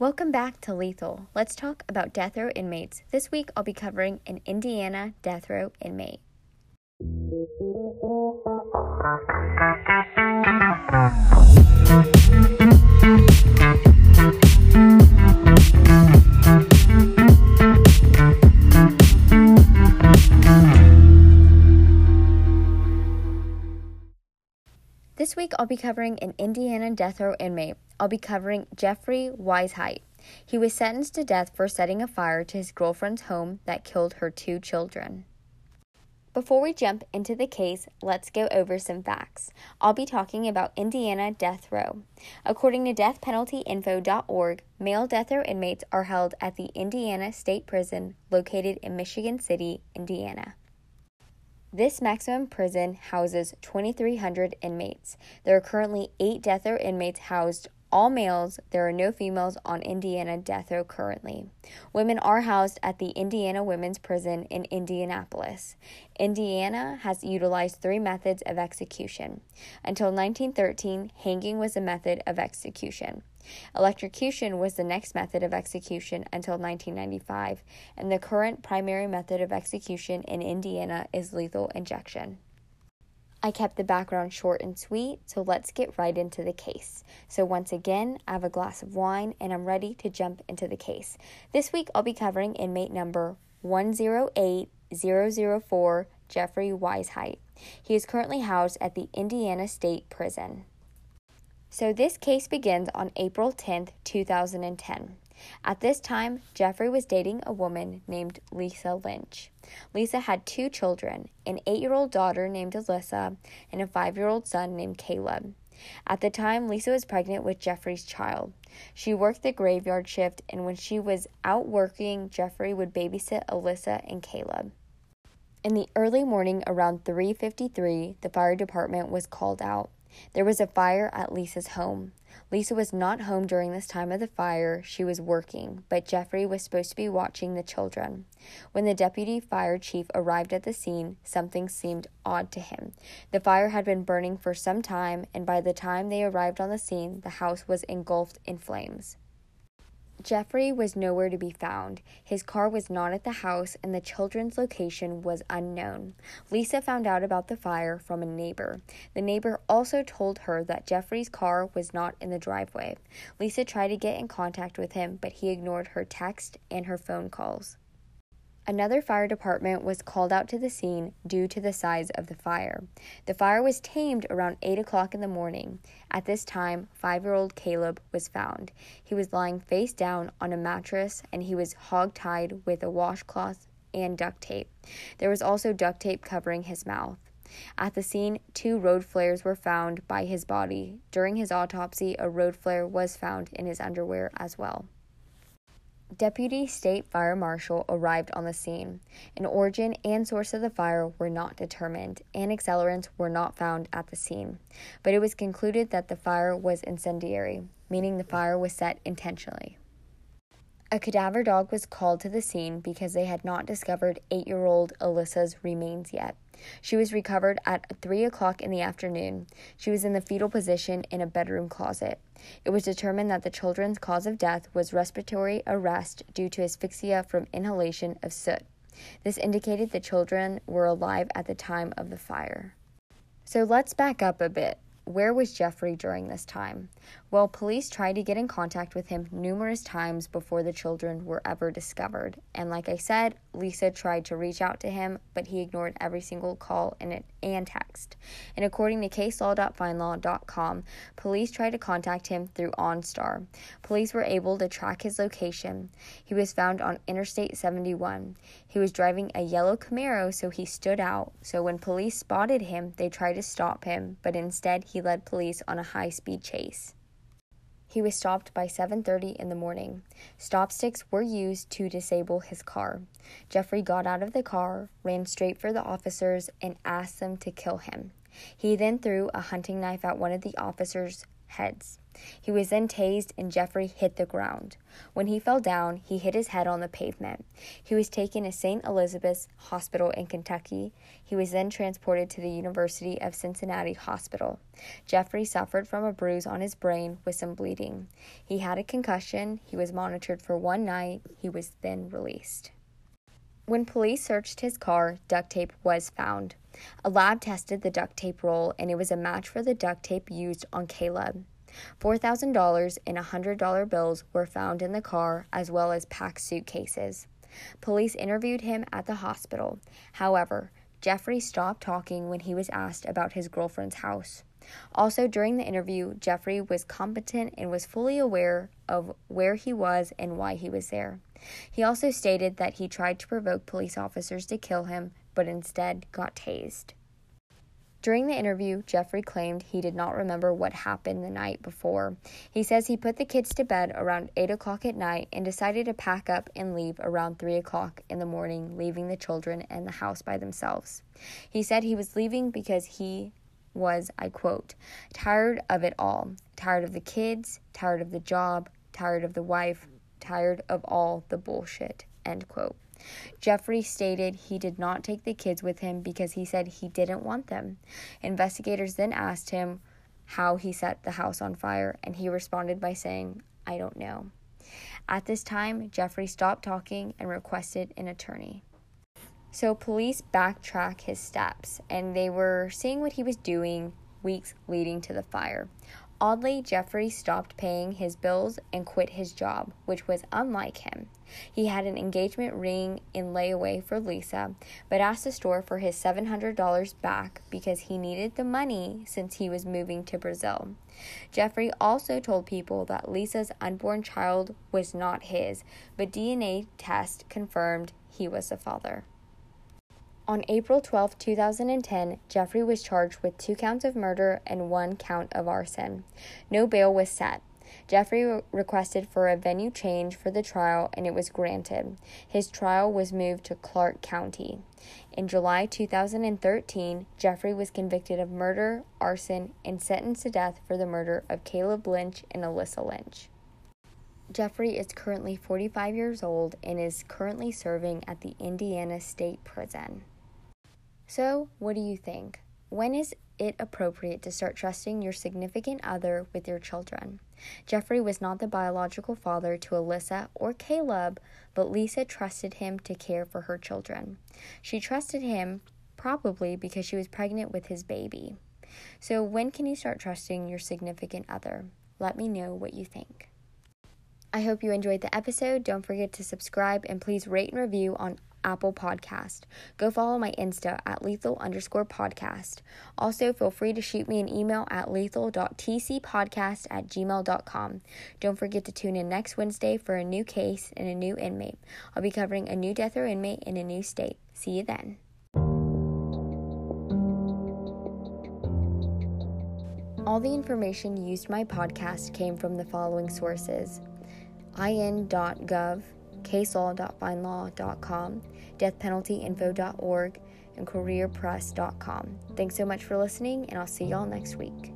Welcome back to Lethal. Let's talk about death row inmates. This week I'll be covering an Indiana death row inmate. Week I'll be covering an Indiana death row inmate. I'll be covering Jeffrey Weisheit. He was sentenced to death for setting a fire to his girlfriend's home that killed her two children. Before we jump into the case, let's go over some facts. I'll be talking about Indiana death row. According to deathpenaltyinfo.org, male death row inmates are held at the Indiana State Prison located in Michigan City, Indiana. This maximum prison houses 2,300 inmates. There are currently eight death row inmates housed all males, there are no females on Indiana death row currently. Women are housed at the Indiana Women's Prison in Indianapolis. Indiana has utilized three methods of execution. Until 1913, hanging was a method of execution. Electrocution was the next method of execution until 1995, and the current primary method of execution in Indiana is lethal injection. I kept the background short and sweet, so let's get right into the case. So, once again, I have a glass of wine and I'm ready to jump into the case. This week, I'll be covering inmate number 108004, Jeffrey Weisheit. He is currently housed at the Indiana State Prison. So, this case begins on April 10th, 2010. At this time, Jeffrey was dating a woman named Lisa Lynch. Lisa had two children an eight year old daughter named Alyssa and a five year old son named Caleb. At the time, Lisa was pregnant with Jeffrey's child. She worked the graveyard shift, and when she was out working, Jeffrey would babysit Alyssa and Caleb. In the early morning around 3:53, the fire department was called out. There was a fire at Lisa's home. Lisa was not home during this time of the fire. She was working, but Jeffrey was supposed to be watching the children. When the deputy fire chief arrived at the scene, something seemed odd to him. The fire had been burning for some time, and by the time they arrived on the scene, the house was engulfed in flames. Jeffrey was nowhere to be found. His car was not at the house, and the children's location was unknown. Lisa found out about the fire from a neighbor. The neighbor also told her that Jeffrey's car was not in the driveway. Lisa tried to get in contact with him, but he ignored her text and her phone calls. Another fire department was called out to the scene due to the size of the fire. The fire was tamed around 8 o'clock in the morning. At this time, five year old Caleb was found. He was lying face down on a mattress and he was hog tied with a washcloth and duct tape. There was also duct tape covering his mouth. At the scene, two road flares were found by his body. During his autopsy, a road flare was found in his underwear as well. Deputy State Fire Marshal arrived on the scene. An origin and source of the fire were not determined, and accelerants were not found at the scene. But it was concluded that the fire was incendiary, meaning the fire was set intentionally. A cadaver dog was called to the scene because they had not discovered eight year old Alyssa's remains yet. She was recovered at 3 o'clock in the afternoon. She was in the fetal position in a bedroom closet. It was determined that the children's cause of death was respiratory arrest due to asphyxia from inhalation of soot. This indicated the children were alive at the time of the fire. So let's back up a bit. Where was Jeffrey during this time? Well, police tried to get in contact with him numerous times before the children were ever discovered. And like I said, Lisa tried to reach out to him, but he ignored every single call and, and text. And according to caselaw.findlaw.com, police tried to contact him through OnStar. Police were able to track his location. He was found on Interstate 71. He was driving a yellow Camaro, so he stood out. So when police spotted him, they tried to stop him, but instead he led police on a high-speed chase. He was stopped by 7:30 in the morning. Stop sticks were used to disable his car. Jeffrey got out of the car, ran straight for the officers and asked them to kill him. He then threw a hunting knife at one of the officers heads. He was then tased and Jeffrey hit the ground. When he fell down, he hit his head on the pavement. He was taken to St. Elizabeth's Hospital in Kentucky. He was then transported to the University of Cincinnati Hospital. Jeffrey suffered from a bruise on his brain with some bleeding. He had a concussion. He was monitored for one night. He was then released. When police searched his car, duct tape was found. A lab tested the duct tape roll and it was a match for the duct tape used on Caleb. $4,000 and $100 bills were found in the car, as well as packed suitcases. Police interviewed him at the hospital. However, Jeffrey stopped talking when he was asked about his girlfriend's house. Also, during the interview, Jeffrey was competent and was fully aware of where he was and why he was there. He also stated that he tried to provoke police officers to kill him, but instead got tased. During the interview, Jeffrey claimed he did not remember what happened the night before. He says he put the kids to bed around 8 o'clock at night and decided to pack up and leave around 3 o'clock in the morning, leaving the children and the house by themselves. He said he was leaving because he was, I quote, tired of it all, tired of the kids, tired of the job, tired of the wife, tired of all the bullshit, end quote. Jeffrey stated he did not take the kids with him because he said he didn't want them. Investigators then asked him how he set the house on fire, and he responded by saying, I don't know. At this time, Jeffrey stopped talking and requested an attorney. So, police backtrack his steps, and they were seeing what he was doing weeks leading to the fire. Oddly, Jeffrey stopped paying his bills and quit his job, which was unlike him. He had an engagement ring in layaway for Lisa, but asked the store for his $700 back because he needed the money since he was moving to Brazil. Jeffrey also told people that Lisa's unborn child was not his, but DNA test confirmed he was the father. On April 12, 2010, Jeffrey was charged with two counts of murder and one count of arson. No bail was set. Jeffrey re- requested for a venue change for the trial and it was granted. His trial was moved to Clark County. In July 2013, Jeffrey was convicted of murder, arson, and sentenced to death for the murder of Caleb Lynch and Alyssa Lynch. Jeffrey is currently 45 years old and is currently serving at the Indiana State Prison. So, what do you think? When is it appropriate to start trusting your significant other with your children? Jeffrey was not the biological father to Alyssa or Caleb, but Lisa trusted him to care for her children. She trusted him probably because she was pregnant with his baby. So, when can you start trusting your significant other? Let me know what you think. I hope you enjoyed the episode. Don't forget to subscribe and please rate and review on Apple Podcast. Go follow my Insta at lethal underscore podcast. Also, feel free to shoot me an email at lethal.tcpodcast at gmail.com. Don't forget to tune in next Wednesday for a new case and a new inmate. I'll be covering a new death row inmate in a new state. See you then. All the information used in my podcast came from the following sources in.gov caselaw.findlaw.com, deathpenaltyinfo.org, and courierpress.com. Thanks so much for listening, and I'll see y'all next week.